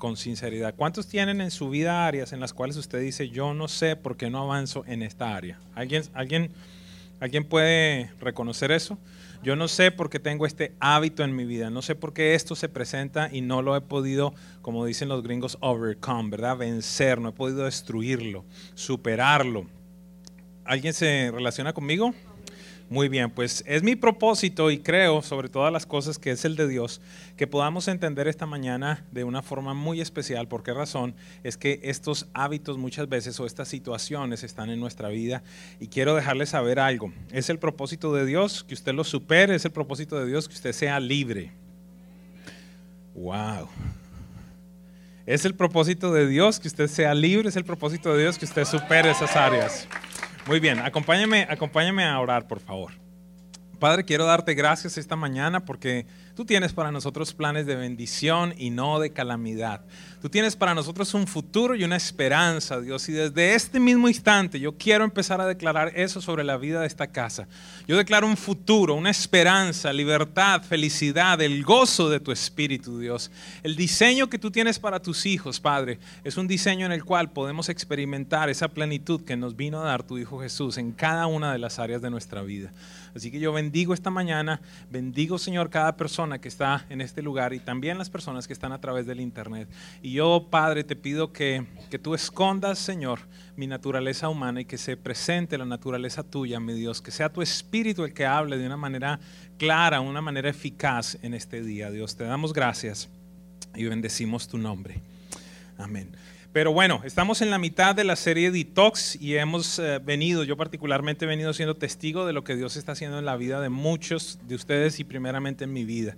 con sinceridad. ¿Cuántos tienen en su vida áreas en las cuales usted dice, yo no sé por qué no avanzo en esta área? ¿Alguien, alguien, ¿alguien puede reconocer eso? Yo no sé por qué tengo este hábito en mi vida, no sé por qué esto se presenta y no lo he podido, como dicen los gringos, overcome, ¿verdad? Vencer, no he podido destruirlo, superarlo. ¿Alguien se relaciona conmigo? Muy bien, pues es mi propósito y creo sobre todas las cosas que es el de Dios, que podamos entender esta mañana de una forma muy especial. ¿Por qué razón? Es que estos hábitos muchas veces o estas situaciones están en nuestra vida y quiero dejarles saber algo. Es el propósito de Dios que usted lo supere, es el propósito de Dios que usted sea libre. Wow. Es el propósito de Dios que usted sea libre, es el propósito de Dios que usted supere esas áreas. Muy bien, acompáñame, acompáñame a orar, por favor. Padre, quiero darte gracias esta mañana porque tú tienes para nosotros planes de bendición y no de calamidad. Tú tienes para nosotros un futuro y una esperanza, Dios. Y desde este mismo instante yo quiero empezar a declarar eso sobre la vida de esta casa. Yo declaro un futuro, una esperanza, libertad, felicidad, el gozo de tu espíritu, Dios. El diseño que tú tienes para tus hijos, Padre, es un diseño en el cual podemos experimentar esa plenitud que nos vino a dar tu Hijo Jesús en cada una de las áreas de nuestra vida. Así que yo bendigo esta mañana, bendigo Señor cada persona que está en este lugar y también las personas que están a través del Internet. Y yo, Padre, te pido que, que tú escondas, Señor, mi naturaleza humana y que se presente la naturaleza tuya, mi Dios, que sea tu espíritu el que hable de una manera clara, una manera eficaz en este día. Dios, te damos gracias y bendecimos tu nombre. Amén. Pero bueno, estamos en la mitad de la serie Detox y hemos eh, venido, yo particularmente he venido siendo testigo de lo que Dios está haciendo en la vida de muchos de ustedes y primeramente en mi vida.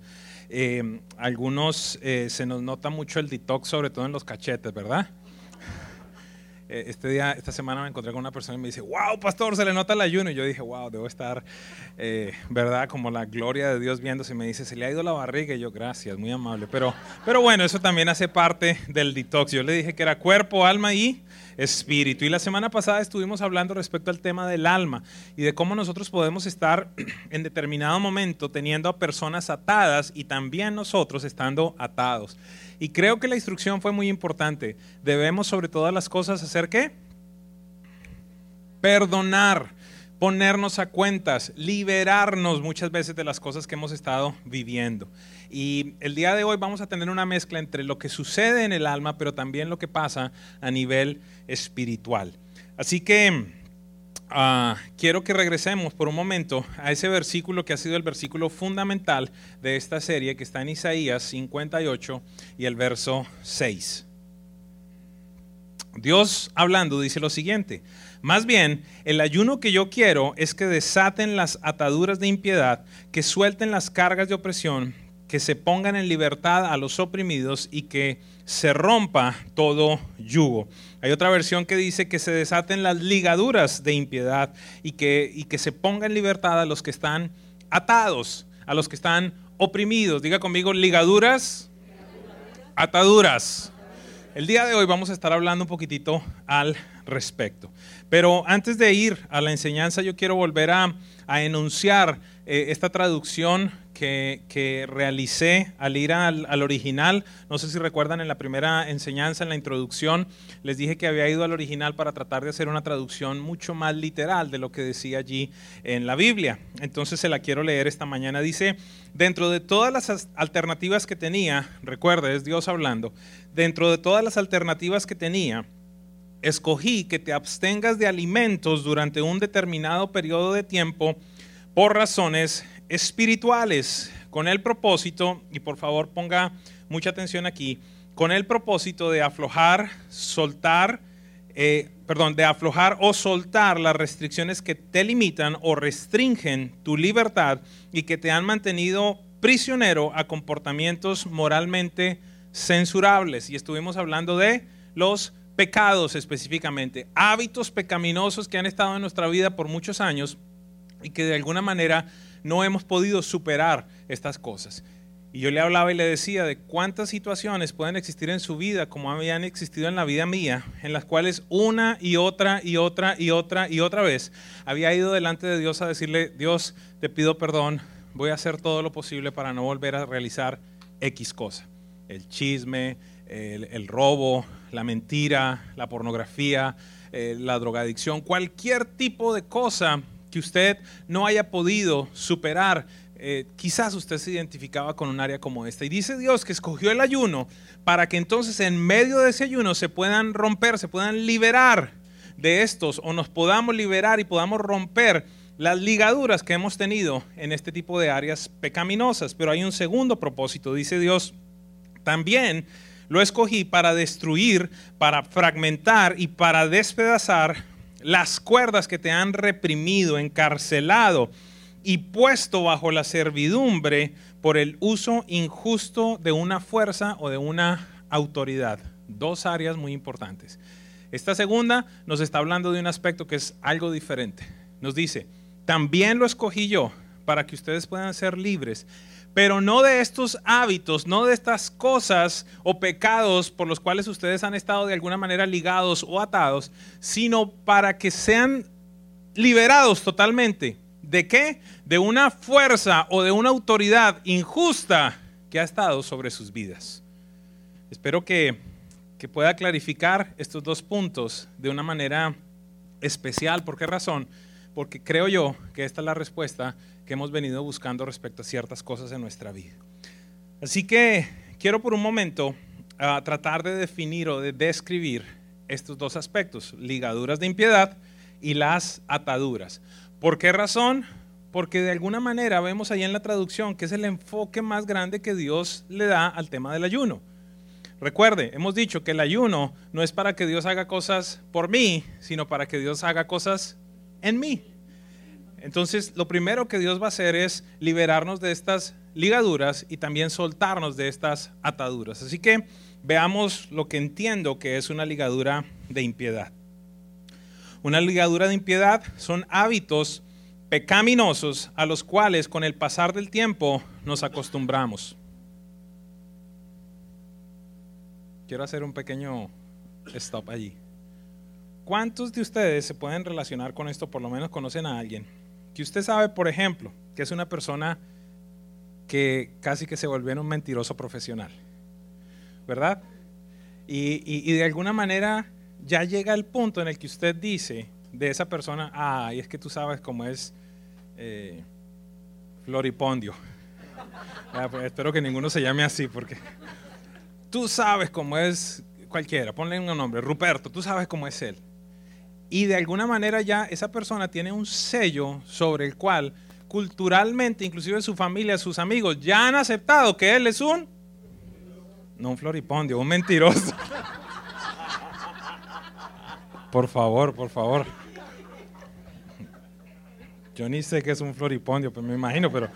Eh, algunos eh, se nos nota mucho el detox, sobre todo en los cachetes, ¿verdad? Eh, este día, esta semana me encontré con una persona y me dice, wow, pastor, se le nota el ayuno. Y yo dije, wow, debo estar, eh, ¿verdad? Como la gloria de Dios viéndose. Y me dice, se le ha ido la barriga. Y yo, gracias, muy amable. Pero, pero bueno, eso también hace parte del detox. Yo le dije que era cuerpo, alma y espíritu. Y la semana pasada estuvimos hablando respecto al tema del alma y de cómo nosotros podemos estar en determinado momento teniendo a personas atadas y también nosotros estando atados. Y creo que la instrucción fue muy importante. Debemos sobre todas las cosas hacer qué? Perdonar, ponernos a cuentas, liberarnos muchas veces de las cosas que hemos estado viviendo. Y el día de hoy vamos a tener una mezcla entre lo que sucede en el alma, pero también lo que pasa a nivel espiritual. Así que Ah, quiero que regresemos por un momento a ese versículo que ha sido el versículo fundamental de esta serie, que está en Isaías 58 y el verso 6. Dios hablando dice lo siguiente, más bien, el ayuno que yo quiero es que desaten las ataduras de impiedad, que suelten las cargas de opresión, que se pongan en libertad a los oprimidos y que se rompa todo yugo. Hay otra versión que dice que se desaten las ligaduras de impiedad y que, y que se ponga en libertad a los que están atados, a los que están oprimidos. Diga conmigo, ligaduras, ataduras. El día de hoy vamos a estar hablando un poquitito al respecto. Pero antes de ir a la enseñanza, yo quiero volver a, a enunciar eh, esta traducción que, realicé al ir al, al, original. No sé si recuerdan en la primera enseñanza, en la introducción, les dije que había ido al original para tratar de hacer una traducción mucho más literal de lo que decía allí en la Biblia. Entonces se la quiero leer esta mañana. Dice, dentro de todas las alternativas que tenía, recuerda, es Dios hablando, dentro de todas las alternativas que tenía, escogí que te abstengas de alimentos durante un determinado periodo de tiempo por razones espirituales, con el propósito, y por favor ponga mucha atención aquí, con el propósito de aflojar, soltar, eh, perdón, de aflojar o soltar las restricciones que te limitan o restringen tu libertad y que te han mantenido prisionero a comportamientos moralmente censurables. Y estuvimos hablando de los pecados específicamente, hábitos pecaminosos que han estado en nuestra vida por muchos años y que de alguna manera no hemos podido superar estas cosas. Y yo le hablaba y le decía de cuántas situaciones pueden existir en su vida, como habían existido en la vida mía, en las cuales una y otra y otra y otra y otra vez había ido delante de Dios a decirle, Dios, te pido perdón, voy a hacer todo lo posible para no volver a realizar X cosa. El chisme, el, robo, la mentira, la pornografía, eh, la drogadicción, cualquier tipo de cosa que usted no haya podido superar eh, quizás usted se identificaba con un área como esta. Y dice Dios que escogió el ayuno para que entonces en medio de ese ayuno se puedan romper, se puedan liberar de estos o nos podamos liberar y podamos romper las ligaduras que hemos tenido en este tipo de áreas pecaminosas. Pero hay un segundo propósito, dice Dios, también lo escogí para destruir, para fragmentar y para despedazar las cuerdas que te han reprimido, encarcelado y puesto bajo la servidumbre por el uso injusto de una fuerza o de una autoridad. Dos áreas muy importantes. Esta segunda nos está hablando de un aspecto que es algo diferente. Nos dice, también lo escogí yo para que ustedes puedan ser libres, pero no de estos hábitos, no de estas cosas o pecados por los cuales ustedes han estado de alguna manera ligados o atados, sino para que sean liberados totalmente ¿De qué? De una fuerza o de una autoridad injusta que ha estado sobre sus vidas. Espero que, que pueda clarificar estos dos puntos de una manera especial. ¿Por qué razón? Porque creo yo que esta es la respuesta hemos venido buscando respecto a ciertas cosas en nuestra vida. Así que quiero por un momento ah, tratar de definir o de describir estos dos aspectos, ligaduras de impiedad y las ataduras. ¿Por qué razón? Porque de alguna manera vemos ahí en la traducción que es el enfoque más grande que Dios le da al tema del ayuno. Recuerde, hemos dicho que el ayuno no es para que Dios haga cosas por mí, sino para que Dios haga cosas en mí. Entonces, lo primero que Dios va a hacer es liberarnos de estas ligaduras y también soltarnos de estas ataduras. Así que veamos lo que entiendo que es una ligadura de impiedad. Una ligadura de impiedad son hábitos pecaminosos a los cuales con el pasar del tiempo nos acostumbramos. Quiero hacer un pequeño stop allí. ¿Cuántos de ustedes se pueden relacionar con esto? Por lo menos conocen a alguien. Que usted sabe, por ejemplo, que es una persona que casi que se volvió un mentiroso profesional. ¿Verdad? Y, y de alguna manera ya llega el punto en el que usted dice de esa persona, ay, es que tú sabes cómo es eh, Floripondio. Pues, espero que ninguno se llame así, porque tú sabes cómo es cualquiera, ponle un nombre, Ruperto, tú sabes cómo es él. Y de alguna manera ya esa persona tiene un sello sobre el cual culturalmente, inclusive su familia, sus amigos, ya han aceptado que él es un, no un floripondio, un mentiroso. Por favor, por favor. Yo ni sé qué es un floripondio, pues me imagino, pero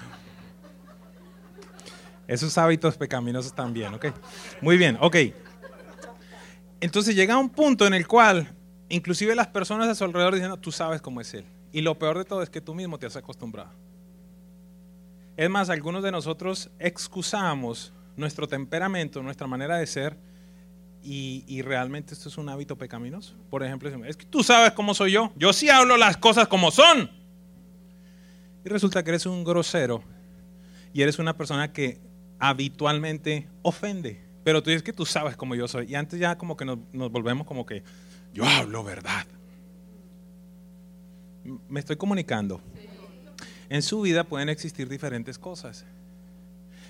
esos hábitos pecaminosos también, ¿ok? Muy bien, ok. Entonces llega un punto en el cual inclusive las personas a su alrededor dicen, tú sabes cómo es él. Y lo peor de todo es que tú mismo te has acostumbrado. Es más, algunos de nosotros excusamos nuestro temperamento, nuestra manera de ser, y, realmente esto es un hábito pecaminoso. Por ejemplo, es que tú sabes cómo soy yo. Yo sí hablo las cosas como son. Y resulta que eres un grosero y eres una persona que habitualmente ofende. Pero tú dices que tú sabes cómo yo soy. Y antes ya como que nos, nos volvemos como que yo hablo verdad. Me estoy comunicando. En su vida pueden existir diferentes cosas.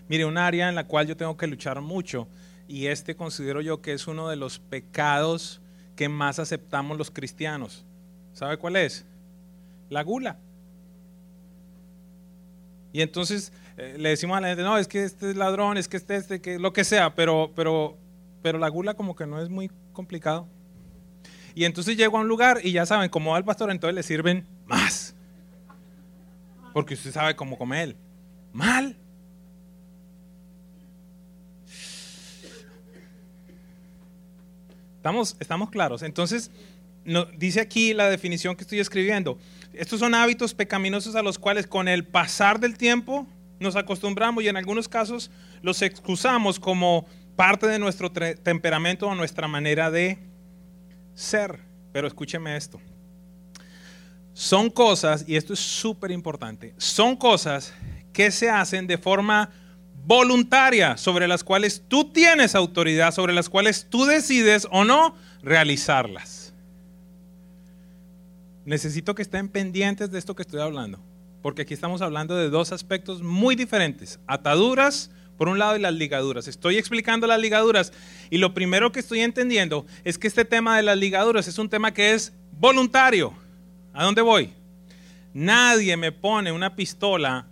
Mire, un área en la cual yo tengo que luchar mucho y este considero yo que es uno de los pecados que más aceptamos los cristianos. ¿Sabe cuál es? La gula. Y entonces eh, le decimos a la gente, no, es que este es ladrón, es que este, este, que lo que sea, pero, pero, pero la gula como que no es muy complicado. Y entonces llego a un lugar y ya saben, como va el pastor, entonces le sirven más. Porque usted sabe cómo come él. Mal. Estamos, estamos claros. Entonces, no, dice aquí la definición que estoy escribiendo. Estos son hábitos pecaminosos a los cuales con el pasar del tiempo nos acostumbramos y en algunos casos los excusamos como parte de nuestro temperamento o nuestra manera de ser. Pero escúcheme esto. Son cosas, y esto es súper importante, son cosas que se hacen de forma voluntaria, sobre las cuales tú tienes autoridad, sobre las cuales tú decides o no realizarlas. Necesito que estén pendientes de esto que estoy hablando, porque aquí estamos hablando de dos aspectos muy diferentes, ataduras por un lado y las ligaduras. Estoy explicando las ligaduras y lo primero que estoy entendiendo es que este tema de las ligaduras es un tema que es voluntario. ¿A dónde voy? Nadie me pone una pistola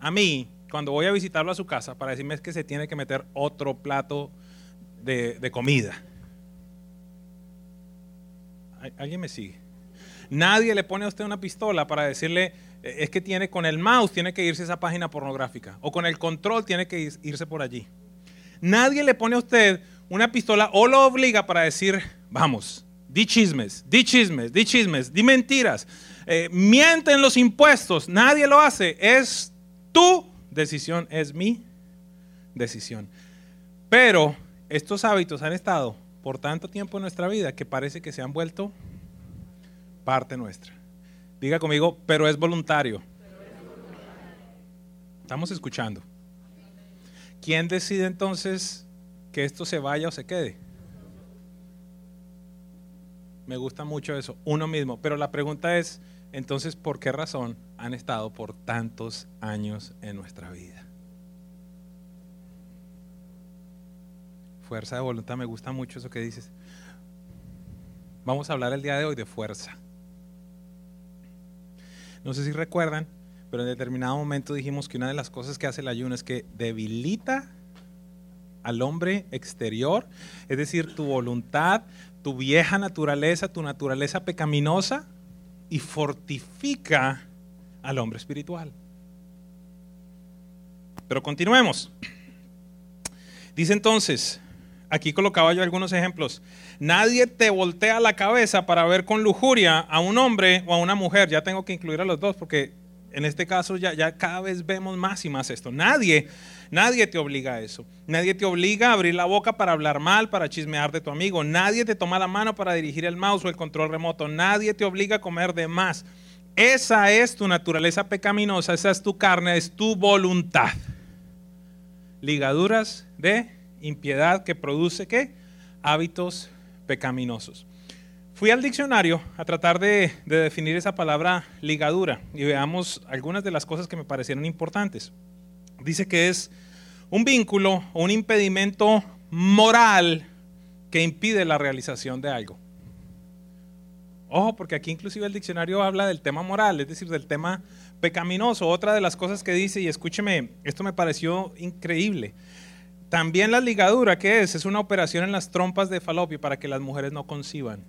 a mí cuando voy a visitarlo a su casa para decirme que se tiene que meter otro plato de, comida. ¿Alguien me sigue? Nadie le pone a usted una pistola para decirle, es que tiene con el mouse, tiene que irse a esa página pornográfica, o con el control tiene que irse por allí. Nadie le pone a usted una pistola o lo obliga para decir, vamos, di chismes, di chismes, di chismes, di mentiras, eh, mienten los impuestos, nadie lo hace, es tu decisión, es mi decisión. Pero estos hábitos han estado por tanto tiempo en nuestra vida que parece que se han vuelto parte nuestra. Diga conmigo, pero es voluntario. Estamos escuchando. ¿Quién decide entonces que esto se vaya o se quede? Me gusta mucho eso, uno mismo. Pero la pregunta es, entonces, ¿por qué razón han estado por tantos años en nuestra vida? Fuerza de voluntad, me gusta mucho eso que dices. Vamos a hablar el día de hoy de fuerza. No sé si recuerdan, pero en determinado momento dijimos que una de las cosas que hace el ayuno es que debilita al hombre exterior, es decir, tu voluntad, tu vieja naturaleza, tu naturaleza pecaminosa, y fortifica al hombre espiritual. Pero continuemos. Dice entonces, aquí colocaba yo algunos ejemplos. Nadie te voltea la cabeza para ver con lujuria a un hombre o a una mujer. Ya tengo que incluir a los dos porque en este caso ya, ya cada vez vemos más y más esto. Nadie, nadie te obliga a eso. Nadie te obliga a abrir la boca para hablar mal, para chismear de tu amigo. Nadie te toma la mano para dirigir el mouse o el control remoto. Nadie te obliga a comer de más. Esa es tu naturaleza pecaminosa, esa es tu carne, es tu voluntad. Ligaduras de impiedad que produce qué? Hábitos pecaminosos. Fui al diccionario a tratar de, definir esa palabra ligadura y veamos algunas de las cosas que me parecieron importantes. Dice que es un vínculo o un impedimento moral que impide la realización de algo. Ojo, porque aquí inclusive el diccionario habla del tema moral, es decir, del tema pecaminoso. Otra de las cosas que dice, y escúcheme, esto me pareció increíble, también la ligadura, ¿qué es? Es una operación en las trompas de falopio para que las mujeres no conciban.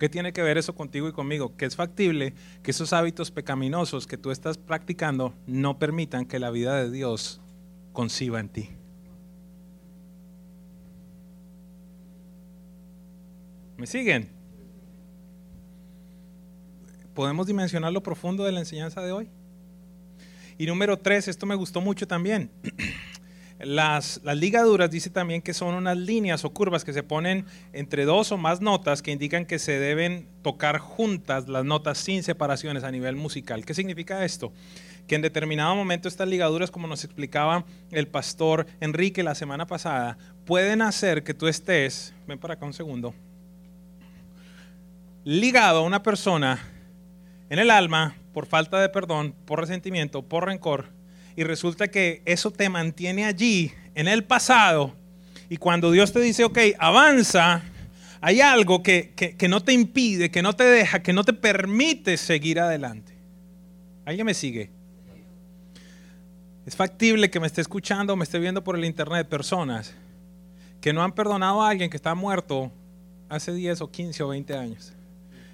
¿Qué tiene que ver eso contigo y conmigo? Que es factible que esos hábitos pecaminosos que tú estás practicando no permitan que la vida de Dios conciba en ti. ¿Me siguen? ¿Podemos dimensionar lo profundo de la enseñanza de hoy? Y número tres, esto me gustó mucho también. Las, ligaduras dice también que son unas líneas o curvas que se ponen entre dos o más notas que indican que se deben tocar juntas las notas sin separaciones a nivel musical. ¿Qué significa esto? Que en determinado momento estas ligaduras, como nos explicaba el pastor Enrique la semana pasada, pueden hacer que tú estés, ven para acá un segundo, ligado a una persona en el alma por falta de perdón, por resentimiento, por rencor, y resulta que eso te mantiene allí en el pasado, y cuando Dios te dice, ok, avanza, hay algo que, que, no te impide, que no te deja, que no te permite seguir adelante. ¿Alguien me sigue? Es factible que me esté escuchando me esté viendo por el internet personas que no han perdonado a alguien que está muerto hace 10 o 15 o 20 años.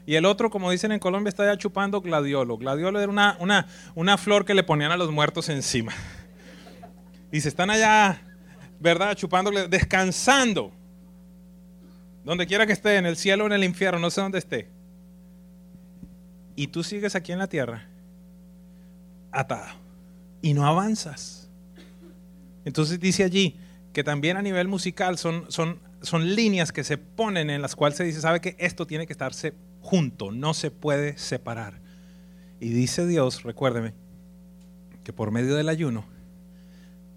Y el otro, como dicen en Colombia, está ya chupando gladiolo. Gladiolo era una, una, una flor que le ponían a los muertos encima. Y se están allá, ¿verdad? Chupando, descansando. donde quiera que esté, en el cielo o en el infierno, no sé dónde esté, y tú sigues aquí en la tierra, atado, y no avanzas. Entonces dice allí que también a nivel musical son, son, son líneas que se ponen en las cuales se dice, sabe que esto tiene que estarse junto, no se puede separar. Y dice Dios, recuérdeme, que por medio del ayuno,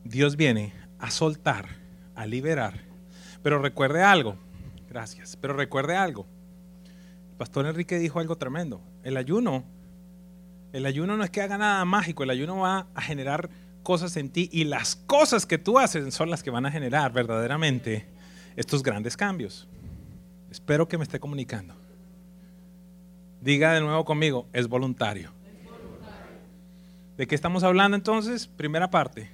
Dios viene a soltar, a liberar. Pero recuerde algo, gracias, pero recuerde algo. El pastor Enrique dijo algo tremendo. El ayuno, el ayuno no es que haga nada mágico, el ayuno va a generar cosas en ti y las cosas que tú haces son las que van a generar verdaderamente estos grandes cambios. Espero que me esté comunicando. Diga de nuevo conmigo, es voluntario. ¿De qué estamos hablando entonces? Primera parte,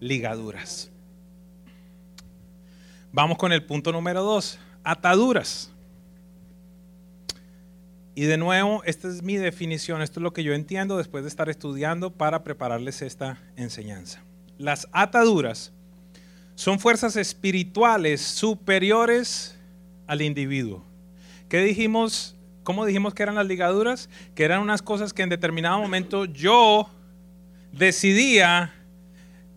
ligaduras. Vamos con el punto número dos, ataduras. Y de nuevo, esta es mi definición, esto es lo que yo entiendo después de estar estudiando para prepararles esta enseñanza. Las ataduras son fuerzas espirituales superiores al individuo. ¿Qué dijimos ¿Cómo dijimos que eran las ligaduras? Que eran unas cosas que en determinado momento yo decidía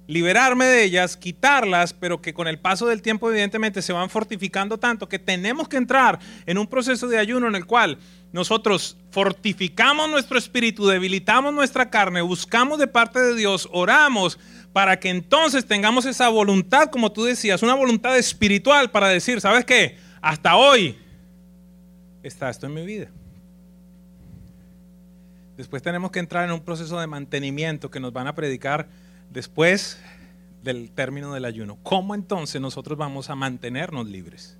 liberarme de ellas, quitarlas, pero que con el paso del tiempo evidentemente se van fortificando tanto que tenemos que entrar en un proceso de ayuno en el cual nosotros fortificamos nuestro espíritu, debilitamos nuestra carne, buscamos de parte de Dios, oramos para que entonces tengamos esa voluntad, como tú decías, una voluntad espiritual para decir, ¿sabes qué? Hasta hoy está esto en mi vida. Después tenemos que entrar en un proceso de mantenimiento que nos van a predicar después del término del ayuno. ¿Cómo entonces nosotros vamos a mantenernos libres?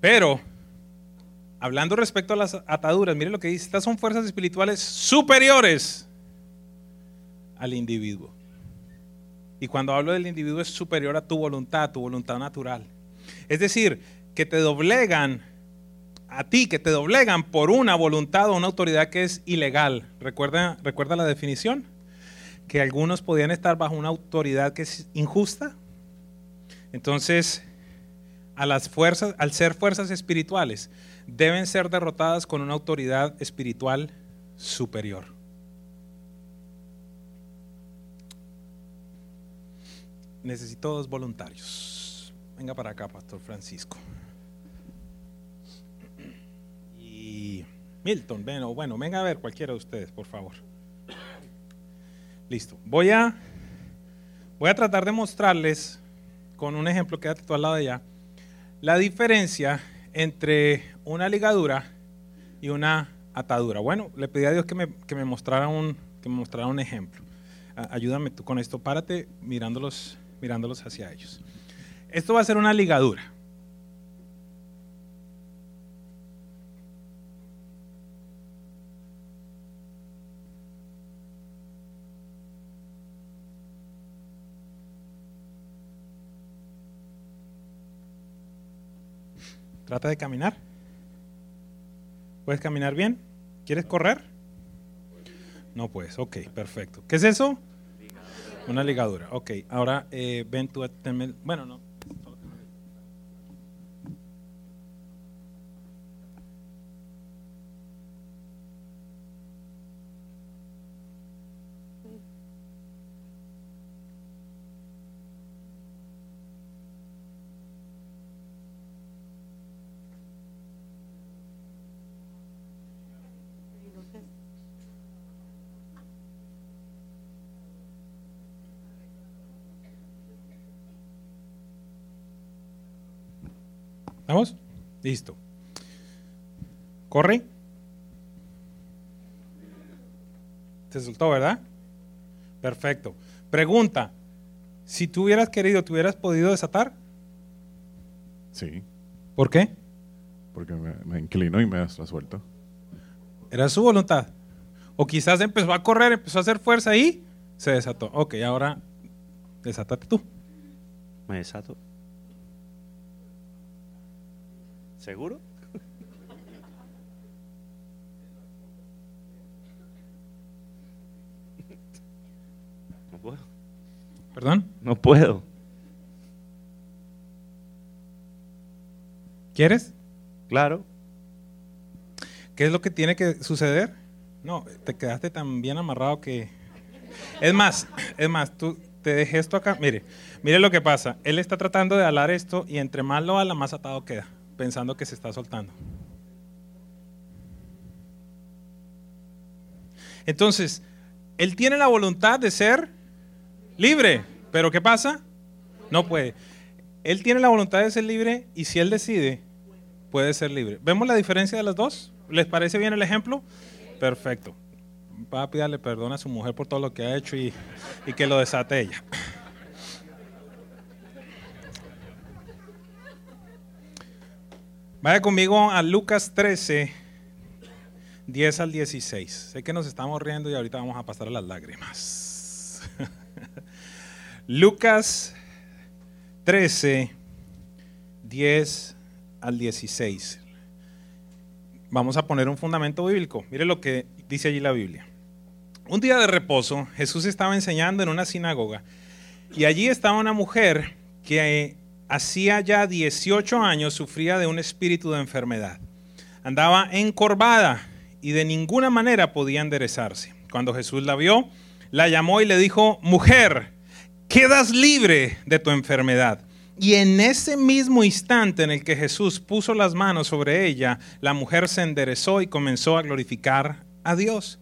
Pero, hablando respecto a las ataduras, mire lo que dice, estas son fuerzas espirituales superiores al individuo. Y cuando hablo del individuo es superior a tu voluntad, tu voluntad natural. Es decir, que te doblegan a ti que te doblegan por una voluntad o una autoridad que es ilegal. ¿Recuerda, recuerda la definición? Que algunos podían estar bajo una autoridad que es injusta. Entonces, a las fuerzas, al ser fuerzas espirituales, deben ser derrotadas con una autoridad espiritual superior. Necesito dos voluntarios. Venga para acá, Pastor Francisco. Milton, ven, o bueno, venga a ver cualquiera de ustedes, por favor. Listo. Voy a, voy a tratar de mostrarles con un ejemplo, quédate tú al lado de allá, la diferencia entre una ligadura y una atadura. Bueno, le pedí a Dios que me, que me, mostrara, un, que me mostrara un ejemplo. ayúdame tú con esto, párate mirándolos, mirándolos hacia ellos. Esto va a ser una ligadura. Trata de caminar. ¿Puedes caminar bien? ¿Quieres correr? No puedes. Ok, perfecto. ¿Qué es eso? Una ligadura. Ok, ahora eh, ven tú. Bueno, no. Listo. ¿Corre? ¿Te soltó, verdad? Perfecto. Pregunta, si tú hubieras querido, ¿te hubieras podido desatar? Sí. ¿Por qué? Porque me, inclino y me ha suelto. Era su voluntad. O quizás empezó a correr, empezó a hacer fuerza y se desató. Ok, ahora desátate tú. Me desato. ¿Seguro? No puedo. ¿Perdón? No puedo. ¿Quieres? Claro. ¿Qué es lo que tiene que suceder? No, te quedaste tan bien amarrado que... Es más, es más, tú te dejé esto acá. Mire, mire lo que pasa. Él está tratando de alar esto y entre más lo ala, más atado queda, pensando que se está soltando. Entonces, él tiene la voluntad de ser libre, pero ¿qué pasa? No puede. Él tiene la voluntad de ser libre y si él decide, puede ser libre. ¿Vemos la diferencia de las dos? ¿Les parece bien el ejemplo? Perfecto. Va a pedirle perdón a su mujer por todo lo que ha hecho y, y que lo desate ella. Vaya conmigo a Lucas 13, 10 al 16. Sé que nos estamos riendo y ahorita vamos a pasar a las lágrimas. Lucas 13, 10 al 16. Vamos a poner un fundamento bíblico. Mire lo que dice allí la Biblia. Un día de reposo, Jesús estaba enseñando en una sinagoga y allí estaba una mujer que hacía ya 18 años sufría de un espíritu de enfermedad. Andaba encorvada y de ninguna manera podía enderezarse. Cuando Jesús la vio, la llamó y le dijo, mujer, quedas libre de tu enfermedad. Y en ese mismo instante en el que Jesús puso las manos sobre ella, la mujer se enderezó y comenzó a glorificar a Dios.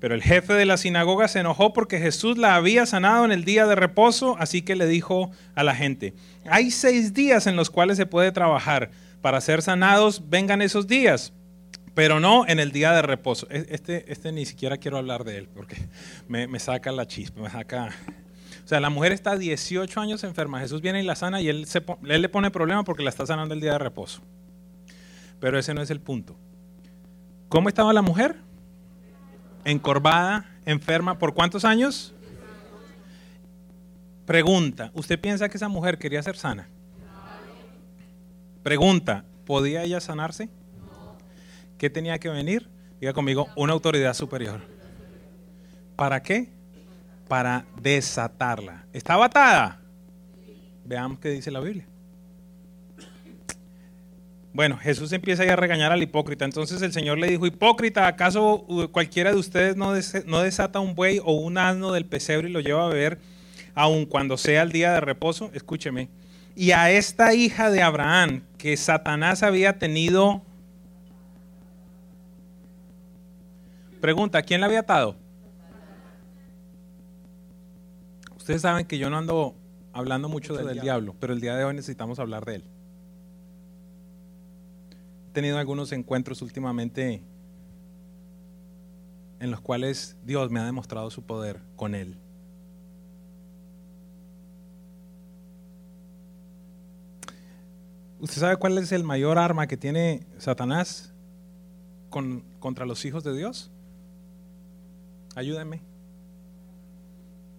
Pero el jefe de la sinagoga se enojó porque Jesús la había sanado en el día de reposo, así que le dijo a la gente, hay seis días en los cuales se puede trabajar. Para ser sanados, vengan esos días, pero no en el día de reposo. E- Este, este ni siquiera quiero hablar de él porque me, saca la chispa, me saca... O sea, la mujer está 18 años enferma, Jesús viene y la sana y él, se, él le pone problema porque la está sanando el día de reposo. Pero ese no es el punto. ¿Cómo estaba la mujer? Encorvada, enferma, ¿por cuántos años? Pregunta, ¿usted piensa que esa mujer quería ser sana? Pregunta, ¿podía ella sanarse? ¿Qué tenía que venir? Diga conmigo, una autoridad superior. ¿Para qué? Para desatarla. ¿Estaba atada? Veamos qué dice la Biblia. Bueno, Jesús empieza ya a regañar al hipócrita. Entonces el Señor le dijo, hipócrita, ¿acaso cualquiera de ustedes no, des- no desata un buey o un asno del pesebre y lo lleva a beber, aun cuando sea el día de reposo? Escúcheme. Y a esta hija de Abraham, que Satanás había tenido... Pregunta, ¿quién la había atado? Ustedes saben que yo no ando hablando mucho del diablo, pero el día de hoy necesitamos hablar de él tenido algunos encuentros últimamente en los cuales Dios me ha demostrado su poder con Él. ¿Usted sabe cuál es el mayor arma que tiene Satanás con- contra los hijos de Dios? Ayúdenme.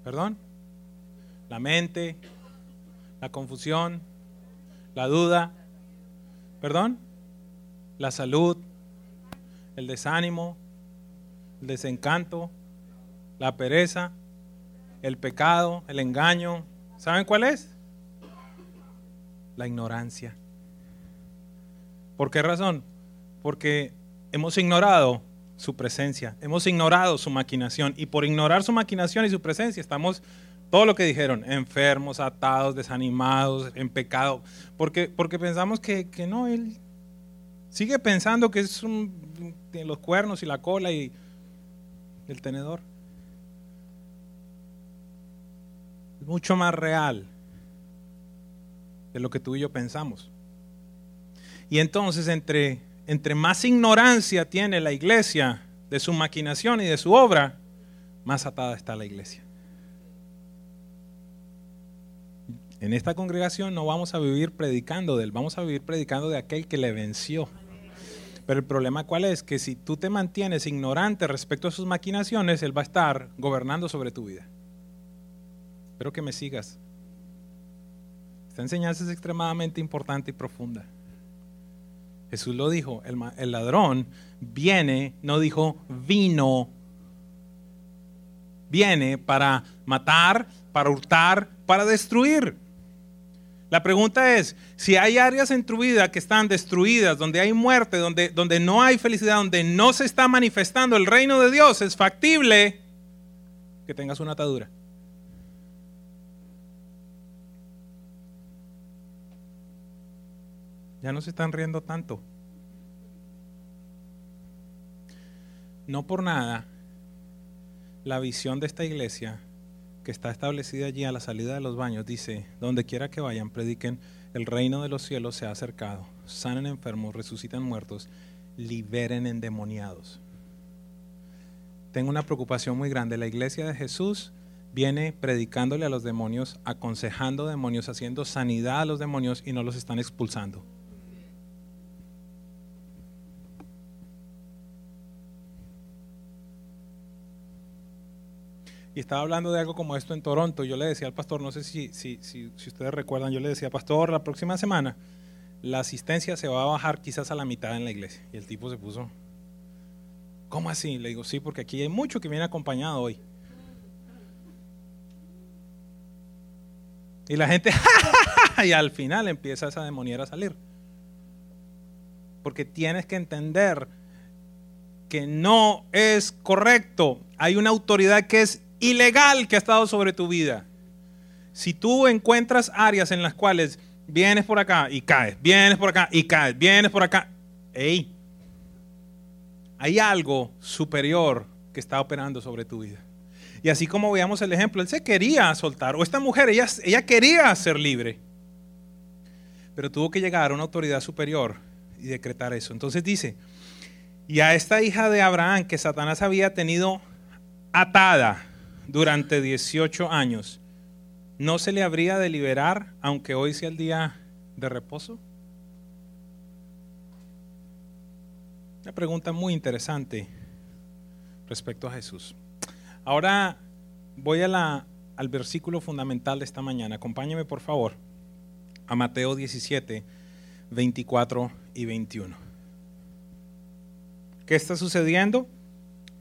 ¿Perdón? La mente, la confusión, la duda. ¿Perdón? La salud, el desánimo, el desencanto, la pereza, el pecado, el engaño. ¿Saben cuál es? La ignorancia. ¿Por qué razón? Porque hemos ignorado su presencia, hemos ignorado su maquinación y por ignorar su maquinación y su presencia estamos, todo lo que dijeron, enfermos, atados, desanimados, en pecado, porque, porque pensamos que, que no, Él Sigue pensando que es un, los cuernos y la cola y el tenedor. Es mucho más real de lo que tú y yo pensamos. Y entonces entre, entre más ignorancia tiene la iglesia de su maquinación y de su obra, más atada está la iglesia. En esta congregación no vamos a vivir predicando de él, vamos a vivir predicando de aquel que le venció. Pero el problema cuál es? Que si tú te mantienes ignorante respecto a sus maquinaciones, Él va a estar gobernando sobre tu vida. Espero que me sigas. Esta enseñanza es extremadamente importante y profunda. Jesús lo dijo, el, el ladrón viene, no dijo vino, viene para matar, para hurtar, para destruir. La pregunta es, si hay áreas en tu vida que están destruidas, donde hay muerte, donde, donde no hay felicidad, donde no se está manifestando el reino de Dios, es factible que tengas una atadura. Ya no se están riendo tanto. No por nada, la visión de esta iglesia que está establecida allí a la salida de los baños dice, donde quiera que vayan, prediquen, el reino de los cielos se ha acercado, sanen enfermos, resucitan muertos, liberen endemoniados. Tengo una preocupación muy grande. La iglesia de Jesús viene predicándole a los demonios, aconsejando demonios, haciendo sanidad a los demonios y no los están expulsando. Y estaba hablando de algo como esto en Toronto. Yo le decía al pastor, no sé si, si, si, ustedes recuerdan, yo le decía, pastor, la próxima semana la asistencia se va a bajar quizás a la mitad en la iglesia. Y el tipo se puso, ¿cómo así? Le digo, sí, porque aquí hay mucho que viene acompañado hoy. Y la gente, y al final empieza esa demoniera a salir. Porque tienes que entender que no es correcto. Hay una autoridad que es ilegal que ha estado sobre tu vida. Si tú encuentras áreas en las cuales vienes por acá y caes, vienes por acá y caes, vienes por acá, hey, hay algo superior que está operando sobre tu vida. Y así como veamos el ejemplo, él se quería soltar, o esta mujer, ella, ella quería ser libre, pero tuvo que llegar a una autoridad superior y decretar eso. Entonces dice, y a esta hija de Abraham que Satanás había tenido atada, durante 18 años, ¿no se le habría de liberar aunque hoy sea el día de reposo? Una pregunta muy interesante respecto a Jesús. Ahora voy a la, al versículo fundamental de esta mañana. Acompáñeme por favor a Mateo 17, 24 y 21. ¿Qué está sucediendo?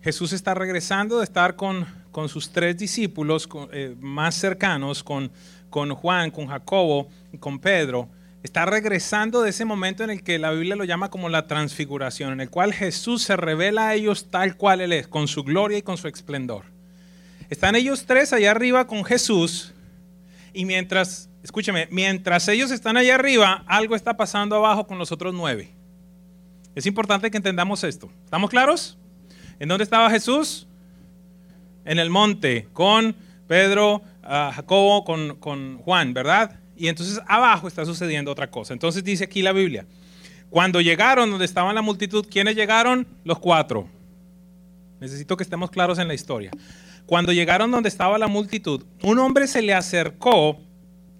Jesús está regresando de estar con con sus tres discípulos eh, más cercanos, con, con Juan, con Jacobo, con Pedro, está regresando de ese momento en el que la Biblia lo llama como la transfiguración, en el cual Jesús se revela a ellos tal cual Él es, con su gloria y con su esplendor. Están ellos tres allá arriba con Jesús y mientras, escúcheme, mientras ellos están allá arriba, algo está pasando abajo con los otros nueve. Es importante que entendamos esto. ¿Estamos claros? ¿En dónde estaba Jesús? En el monte con Pedro, ah, Jacobo, con, con Juan, ¿verdad? Y entonces abajo está sucediendo otra cosa. Entonces dice aquí la Biblia, cuando llegaron donde estaba la multitud, ¿quiénes llegaron? Los cuatro. Necesito que estemos claros en la historia. Cuando llegaron donde estaba la multitud, un hombre se le acercó,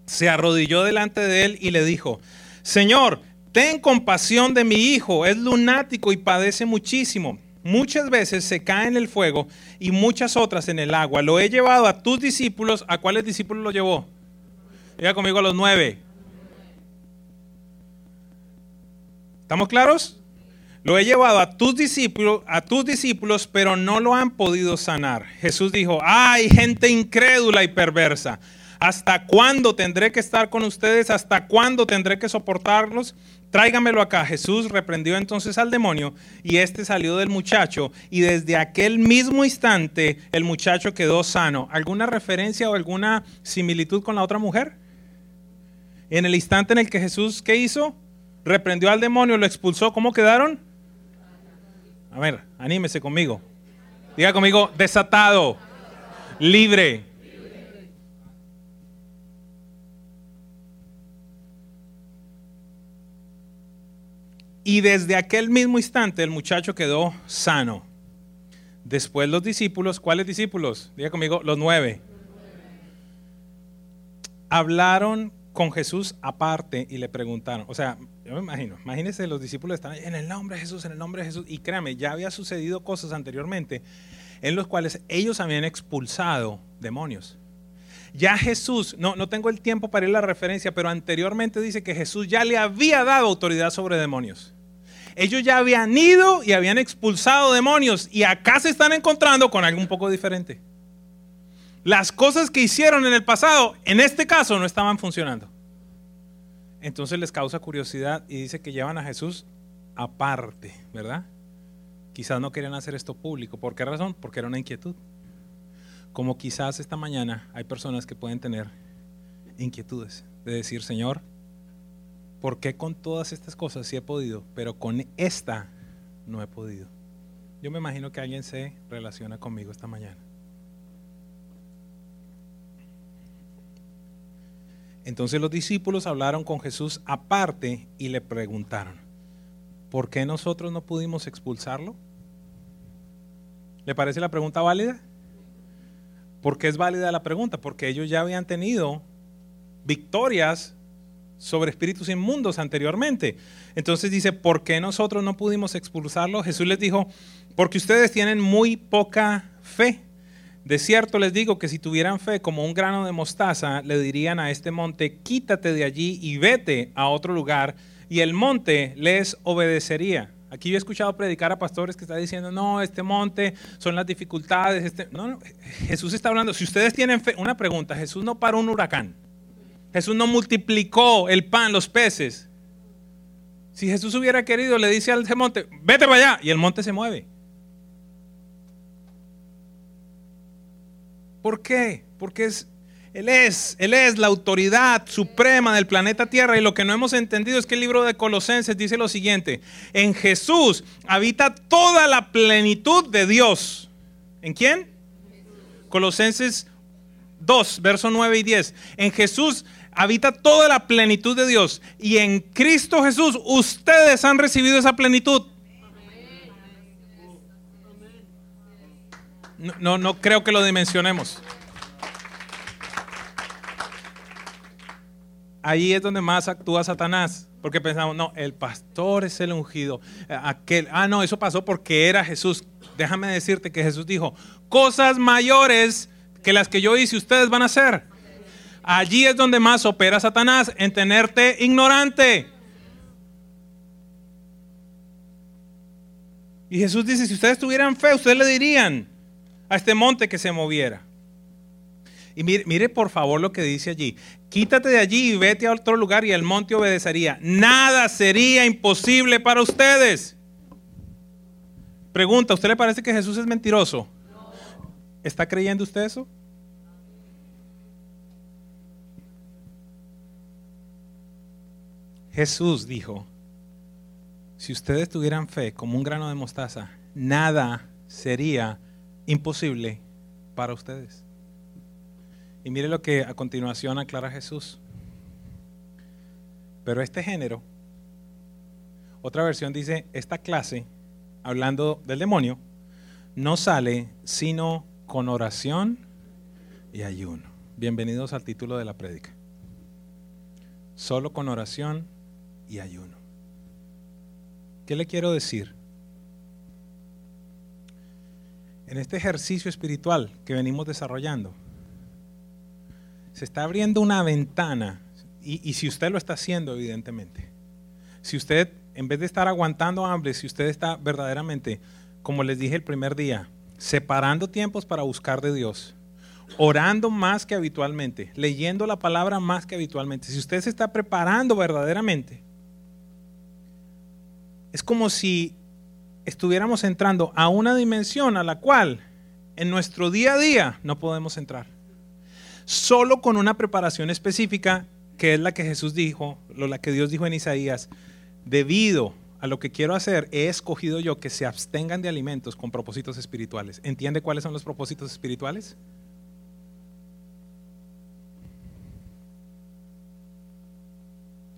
se arrodilló delante de él y le dijo, Señor, ten compasión de mi hijo, es lunático y padece muchísimo muchas veces se cae en el fuego y muchas otras en el agua. Lo he llevado a tus discípulos. ¿A cuáles discípulos lo llevó? Diga conmigo a los nueve. ¿Estamos claros? Lo he llevado a tus discípulos, a tus discípulos, pero no lo han podido sanar. Jesús dijo: "Ay, gente incrédula y perversa. ¿Hasta cuándo tendré que estar con ustedes? ¿Hasta cuándo tendré que soportarlos? Tráigamelo acá. Jesús reprendió entonces al demonio y éste salió del muchacho y desde aquel mismo instante el muchacho quedó sano. ¿Alguna referencia o alguna similitud con la otra mujer? En el instante en el que Jesús, ¿qué hizo? Reprendió al demonio, lo expulsó. ¿Cómo quedaron? A ver, anímese conmigo. Diga conmigo, desatado, libre. Y desde aquel mismo instante el muchacho quedó sano. Después los discípulos, ¿cuáles discípulos? Diga conmigo, los nueve. Hablaron con Jesús aparte y le preguntaron, o sea, yo me imagino, imagínense los discípulos están en el nombre de Jesús, en el nombre de Jesús, y créame, ya había sucedido cosas anteriormente en los cuales ellos habían expulsado demonios. Ya Jesús, no, no tengo el tiempo para ir a la referencia, pero anteriormente dice que Jesús ya le había dado autoridad sobre demonios. Ellos ya habían ido y habían expulsado demonios y acá se están encontrando con algo un poco diferente. Las cosas que hicieron en el pasado, en este caso, no estaban funcionando. Entonces les causa curiosidad y dice que llevan a Jesús aparte, ¿verdad? Quizás no querían hacer esto público. ¿Por qué razón? Porque era una inquietud. Como quizás esta mañana hay personas que pueden tener inquietudes de decir, Señor, ¿por qué con todas estas cosas sí he podido, pero con esta no he podido? Yo me imagino que alguien se relaciona conmigo esta mañana. Entonces los discípulos hablaron con Jesús aparte y le preguntaron, ¿por qué nosotros no pudimos expulsarlo? ¿Le parece la pregunta válida? ¿Por qué es válida la pregunta? Porque ellos ya habían tenido victorias sobre espíritus inmundos anteriormente. Entonces dice, ¿por qué nosotros no pudimos expulsarlo? Jesús les dijo, porque ustedes tienen muy poca fe. De cierto les digo que si tuvieran fe como un grano de mostaza, le dirían a este monte, quítate de allí y vete a otro lugar, y el monte les obedecería. Aquí yo he escuchado predicar a pastores que están diciendo, no, este monte son las dificultades. Este... No, no, Jesús está hablando, si ustedes tienen fe, una pregunta, Jesús no paró un huracán. Jesús no multiplicó el pan, los peces. Si Jesús hubiera querido, le dice al monte, vete para allá, y el monte se mueve. ¿Por qué? Porque es, Él es, Él es la autoridad suprema del planeta Tierra y lo que no hemos entendido es que el libro de Colosenses dice lo siguiente, en Jesús habita toda la plenitud de Dios. ¿En quién? Colosenses 2, versos 9 y 10. En Jesús habita toda la plenitud de Dios y en Cristo Jesús ustedes han recibido esa plenitud. No, no, creo que lo dimensionemos. Ahí es donde más actúa Satanás. Porque pensamos, no, el pastor es el ungido. Aquel, ah, no, eso pasó porque era Jesús. Déjame decirte que Jesús dijo, cosas mayores que las que yo hice ustedes van a hacer. Allí es donde más opera Satanás, en tenerte ignorante. Y Jesús dice, si ustedes tuvieran fe, ustedes le dirían, a este monte que se moviera. Y mire, por favor lo que dice allí. Quítate de allí y vete a otro lugar y el monte obedecería. Nada sería imposible para ustedes. Pregunta, ¿usted le parece que Jesús es mentiroso? ¿Está creyendo usted eso? Jesús dijo, si ustedes tuvieran fe como un grano de mostaza, nada sería imposible para ustedes. Y mire lo que a continuación aclara Jesús. Pero este género, otra versión dice, esta clase, hablando del demonio, no sale sino con oración y ayuno. Bienvenidos al título de la prédica. Solo con oración y ayuno. ¿Qué le quiero decir? en este ejercicio espiritual que venimos desarrollando, se está abriendo una ventana, y, si usted lo está haciendo, evidentemente, si usted, en vez de estar aguantando hambre, si usted está verdaderamente, como les dije el primer día, separando tiempos para buscar de Dios, orando más que habitualmente, leyendo la palabra más que habitualmente, si usted se está preparando verdaderamente, es como si estuviéramos entrando a una dimensión a la cual en nuestro día a día no podemos entrar. Solo con una preparación específica, que es la que Jesús dijo, la que Dios dijo en Isaías, debido a lo que quiero hacer, he escogido yo que se abstengan de alimentos con propósitos espirituales. ¿Entiende cuáles son los propósitos espirituales?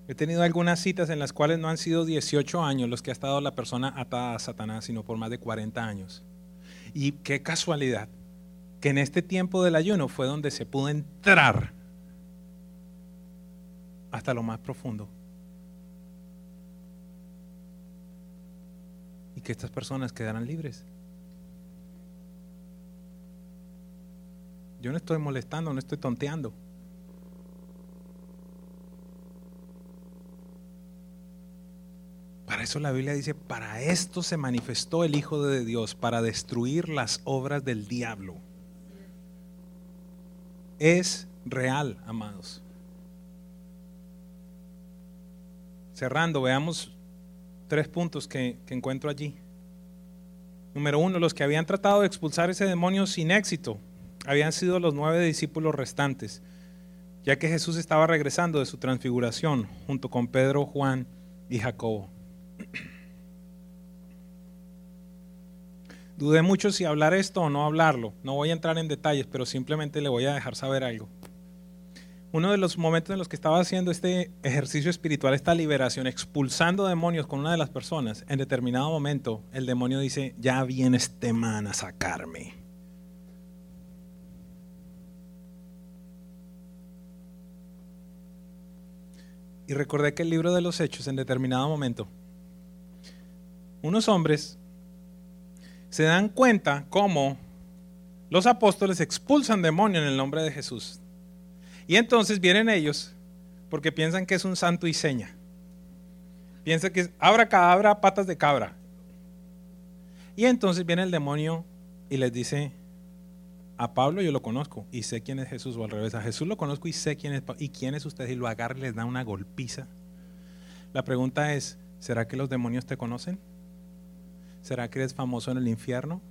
He tenido algunas citas en las cuales no han sido 18 años los que ha estado la persona atada a Satanás, sino por más de 40 años. Y qué casualidad que en este tiempo del ayuno fue donde se pudo entrar hasta lo más profundo. Y que estas personas quedaran libres. Yo no estoy molestando, no estoy tonteando. Para eso la Biblia dice, para esto se manifestó el Hijo de Dios, para destruir las obras del diablo. Es real, amados. cerrando, veamos tres puntos que, que encuentro allí. Número uno, los que habían tratado de expulsar ese demonio sin éxito habían sido los nueve discípulos restantes, ya que Jesús estaba regresando de su transfiguración junto con Pedro, Juan y Jacobo. Dudé mucho si hablar esto o no hablarlo. No voy a entrar en detalles, pero simplemente le voy a dejar saber algo. Uno de los momentos en los que estaba haciendo este ejercicio espiritual, esta liberación, expulsando demonios con una de las personas, en determinado momento el demonio dice, ya viene este man a sacarme. Y recordé que el libro de los hechos, en determinado momento, unos hombres se dan cuenta cómo los apóstoles expulsan demonios en el nombre de Jesús. Y entonces vienen ellos porque piensan que es un santo y seña. Piensan que es abra cadabra, patas de cabra. Y entonces viene el demonio y les dice, a Pablo yo lo conozco y sé quién es Jesús, o al revés, a Jesús lo conozco y sé quién es y quién es usted, y lo agarra y les da una golpiza. La pregunta es, ¿será que los demonios te conocen? ¿Será que eres famoso en el infierno?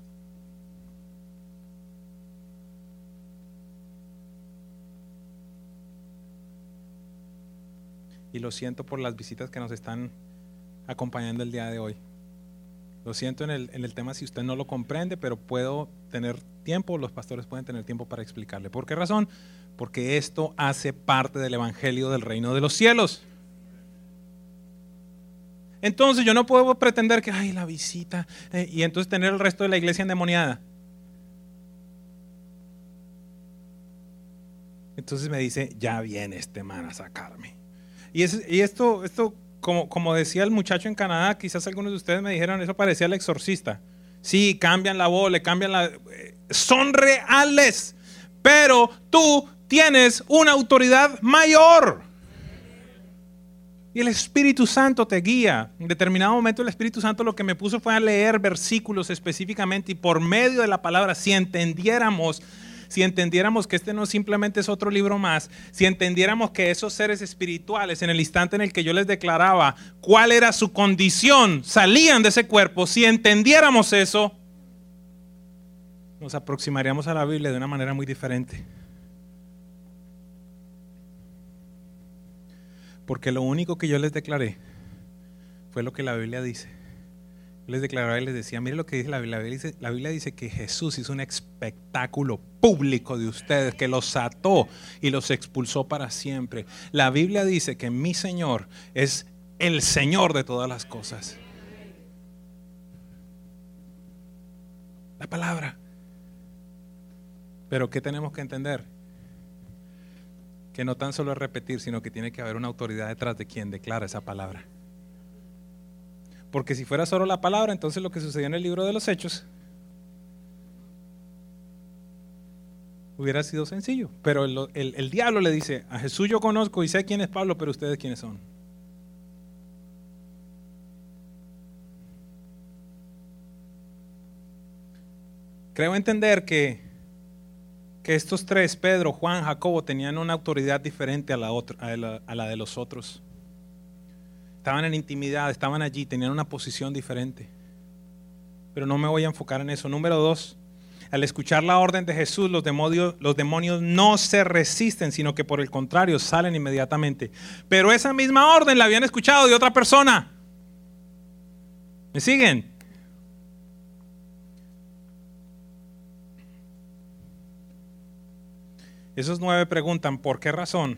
Y lo siento por las visitas que nos están acompañando el día de hoy. Lo siento en el, en el, tema si usted no lo comprende, pero puedo tener tiempo, los pastores pueden tener tiempo para explicarle. ¿Por qué razón? Porque esto hace parte del Evangelio del reino de los cielos. Entonces yo no puedo pretender que, ay, la visita, eh, y entonces tener el resto de la iglesia endemoniada. Entonces me dice, ya viene este man a sacarme. Y, es, y esto, esto como, como decía el muchacho en Canadá, quizás algunos de ustedes me dijeron, eso parecía el exorcista. Sí, cambian la voz, le cambian la... Son reales, pero tú tienes una autoridad mayor. Y el Espíritu Santo te guía. En determinado momento el Espíritu Santo lo que me puso fue a leer versículos específicamente y por medio de la palabra, si entendiéramos, si entendiéramos que este no simplemente es otro libro más, si entendiéramos que esos seres espirituales en el instante en el que yo les declaraba cuál era su condición, salían de ese cuerpo, si entendiéramos eso, nos aproximaríamos a la Biblia de una manera muy diferente. Porque lo único que yo les declaré fue lo que la Biblia dice. Yo les declaraba y les decía, mire lo que dice la Biblia. La Biblia dice, la Biblia dice que Jesús hizo un espectáculo público de ustedes, que los ató y los expulsó para siempre. La Biblia dice que mi Señor es el Señor de todas las cosas. La palabra. Pero ¿qué tenemos que entender? Que no tan solo es repetir, sino que tiene que haber una autoridad detrás de quien declara esa palabra. Porque si fuera solo la palabra, entonces lo que sucedió en el libro de los Hechos hubiera sido sencillo. Pero el, el, el diablo le dice, a Jesús yo conozco y sé quién es Pablo, pero ustedes quiénes son. Creo entender que que estos tres, Pedro, Juan, Jacobo, tenían una autoridad diferente a la, de los otros. Estaban en intimidad, estaban allí, tenían una posición diferente. Pero no me voy a enfocar en eso. Número dos, al escuchar la orden de Jesús, los demonios, los demonios no se resisten, sino que por el contrario salen inmediatamente. Pero esa misma orden la habían escuchado de otra persona. ¿Me siguen? Esos nueve preguntan, ¿por qué razón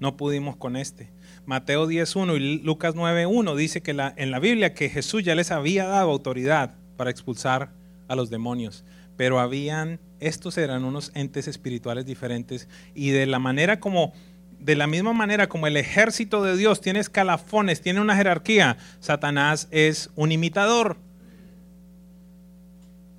no pudimos con este? Mateo 10.1 y Lucas 9.1 dice que en la Biblia que Jesús ya les había dado autoridad para expulsar a los demonios, pero habían, estos eran unos entes espirituales diferentes y de la manera como, de la misma manera como el ejército de Dios tiene escalafones, tiene una jerarquía, Satanás es un imitador.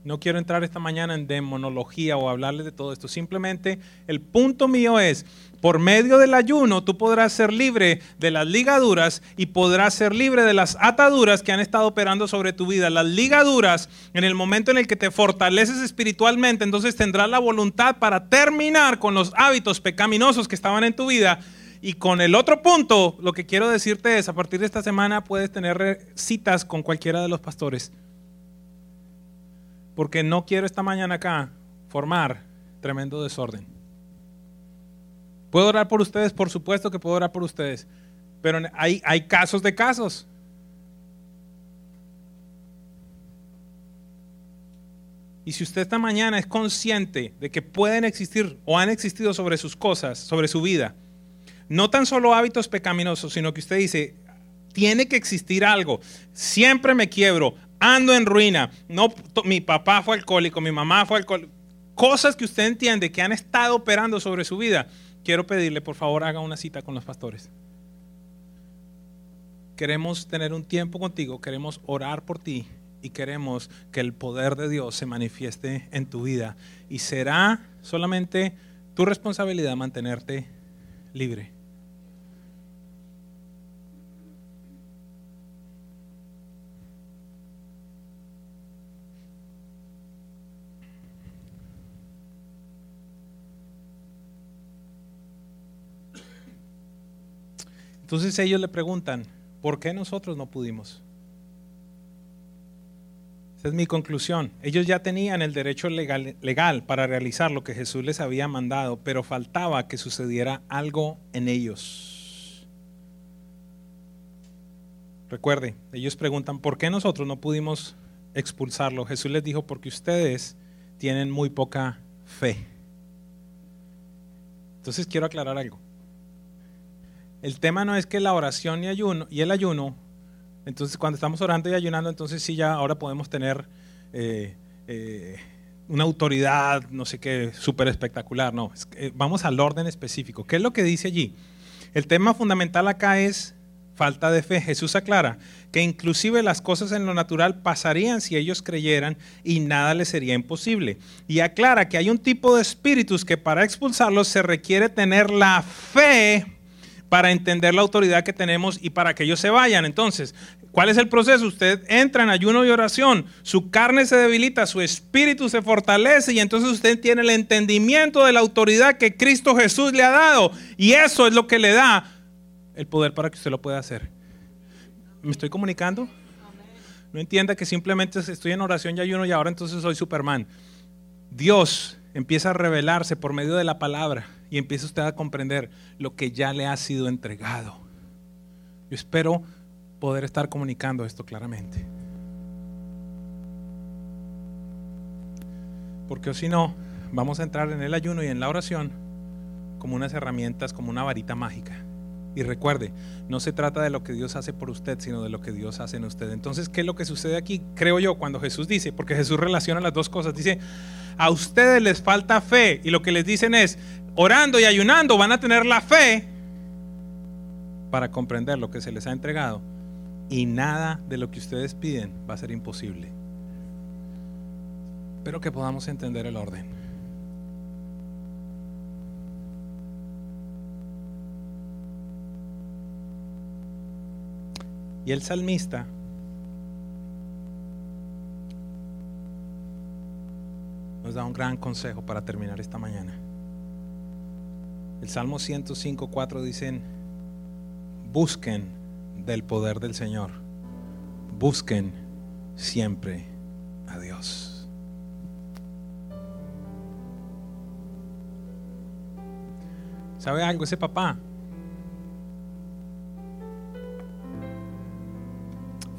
No quiero entrar esta mañana en demonología o hablarles de todo esto. Simplemente el punto mío es, por medio del ayuno tú podrás ser libre de las ligaduras y podrás ser libre de las ataduras que han estado operando sobre tu vida. Las ligaduras, en el momento en el que te fortaleces espiritualmente, entonces tendrás la voluntad para terminar con los hábitos pecaminosos que estaban en tu vida Y con el otro punto, lo que quiero decirte es, a partir de esta semana puedes tener citas con cualquiera de los pastores. Porque no quiero esta mañana acá formar tremendo desorden. ¿Puedo orar por ustedes? Por supuesto que puedo orar por ustedes. Pero hay, casos de casos. Y si usted esta mañana es consciente de que pueden existir o han existido sobre sus cosas, sobre su vida, no tan solo hábitos pecaminosos, sino que usted dice, tiene que existir algo. Siempre me quiebro, ando en ruina. No, mi papá fue alcohólico, mi mamá fue alcohólico. Cosas que usted entiende que han estado operando sobre su vida. Quiero pedirle, por favor, haga una cita con los pastores. Queremos tener un tiempo contigo, queremos orar por ti y queremos que el poder de Dios se manifieste en tu vida. Y será solamente tu responsabilidad mantenerte libre. Entonces ellos le preguntan, ¿por qué nosotros no pudimos? Esa es mi conclusión. Ellos ya tenían el derecho legal, para realizar lo que Jesús les había mandado, pero faltaba que sucediera algo en ellos. Recuerde, ellos preguntan, ¿por qué nosotros no pudimos expulsarlo? Jesús les dijo, porque ustedes tienen muy poca fe. Entonces quiero aclarar algo. El tema no es que la oración y, ayuno, y el ayuno, entonces cuando estamos orando y ayunando, entonces sí ya ahora podemos tener eh, eh, una autoridad, no sé qué, súper espectacular. No, vamos al orden específico. ¿Qué es lo que dice allí? El tema fundamental acá es falta de fe. Jesús aclara que inclusive las cosas en lo natural pasarían si ellos creyeran y nada les sería imposible. Y aclara que hay un tipo de espíritus que para expulsarlos se requiere tener la fe para entender la autoridad que tenemos y para que ellos se vayan. Entonces, ¿cuál es el proceso? Usted entra en ayuno y oración, su carne se debilita, su espíritu se fortalece y entonces usted tiene el entendimiento de la autoridad que Cristo Jesús le ha dado. Y eso es lo que le da el poder para que usted lo pueda hacer. ¿Me estoy comunicando? No entienda que simplemente estoy en oración y ayuno y ahora entonces soy Superman. Dios empieza a revelarse por medio de la palabra y empieza usted a comprender lo que ya le ha sido entregado. Yo espero poder estar comunicando esto claramente. Porque si no, vamos a entrar en el ayuno y en la oración como unas herramientas, como una varita mágica. Y recuerde, no se trata de lo que Dios hace por usted, sino de lo que Dios hace en usted. Entonces, ¿qué es lo que sucede aquí? Creo yo, cuando Jesús dice, porque Jesús relaciona las dos cosas, dice, a ustedes les falta fe y lo que les dicen es, orando y ayunando van a tener la fe para comprender lo que se les ha entregado y nada de lo que ustedes piden va a ser imposible. Pero que podamos entender el orden. Y el salmista nos da un gran consejo para terminar esta mañana. El Salmo 105, 4 dicen, busquen del poder del Señor, busquen siempre a Dios. ¿Sabe algo? Ese papá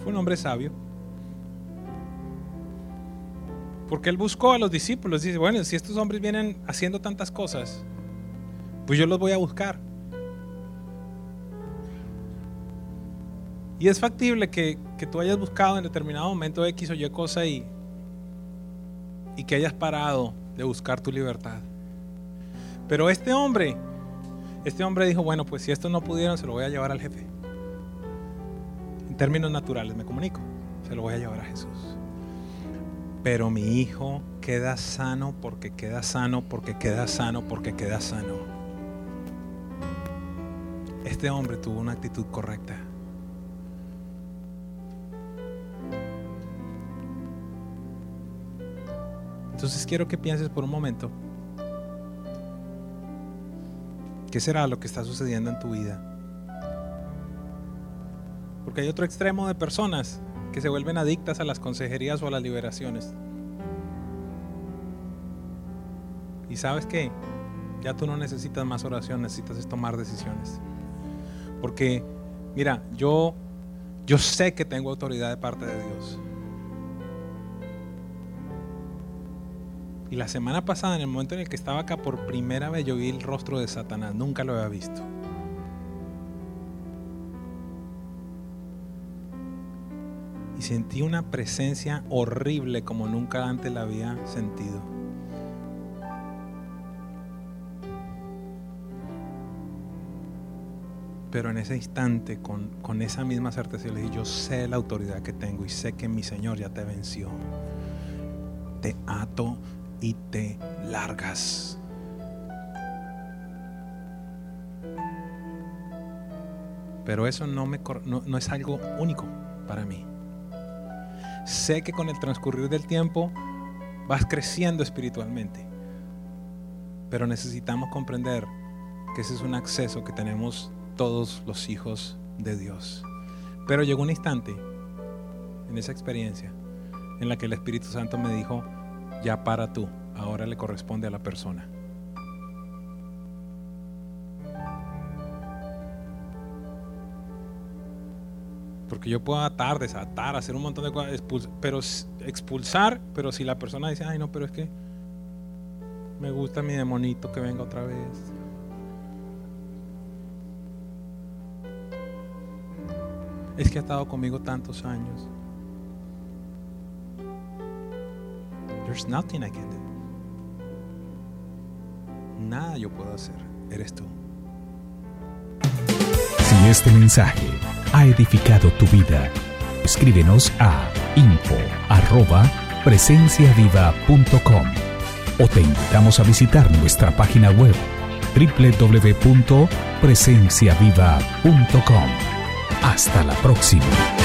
fue un hombre sabio. Porque él buscó a los discípulos. Dice, bueno, si estos hombres vienen haciendo tantas cosas, pues yo los voy a buscar. Y es factible que, tú hayas buscado en determinado momento X o Y cosa y, y que hayas parado de buscar tu libertad. Pero este hombre, este hombre dijo, bueno, pues si estos no pudieron, se lo voy a llevar al jefe. En términos naturales, me comunico, se lo voy a llevar a Jesús. Pero mi hijo queda sano porque queda sano, porque queda sano, porque queda sano este hombre tuvo una actitud correcta. Entonces quiero que pienses por un momento ¿Qué será lo que está sucediendo en tu vida? Porque hay otro extremo de personas que se vuelven adictas a las consejerías o a las liberaciones. Y sabes qué? Ya tú no necesitas más oración, necesitas tomar decisiones. Porque, mira, yo, yo sé que tengo autoridad de parte de Dios. Y la semana pasada, en el momento en el que estaba acá por primera vez, yo vi el rostro de Satanás. Nunca lo había visto. Sentí una presencia horrible como nunca antes la había sentido. Pero en ese instante, con, con esa misma certeza, le dije, yo sé la autoridad que tengo y sé que mi Señor ya te venció. Te ato y te largas. Pero eso no es algo único para mí. Sé que con el transcurrir del tiempo vas creciendo espiritualmente. Pero necesitamos comprender que ese es un acceso que tenemos todos los hijos de Dios. Pero llegó un instante en esa experiencia en la que el Espíritu Santo me dijo, ya para tú, ahora le corresponde a la persona. Porque yo puedo atar, desatar, hacer un montón de cosas, pero expulsar, pero si la persona dice, ay no, pero es que me gusta mi demonito que venga otra vez. Es que ha estado conmigo tantos años. There's nothing I can do. Nada yo puedo hacer. Eres tú. Este mensaje ha edificado tu vida, escríbenos a info@presenciaviva.com o te invitamos a visitar nuestra página web www.presenciaviva.com. Hasta la próxima.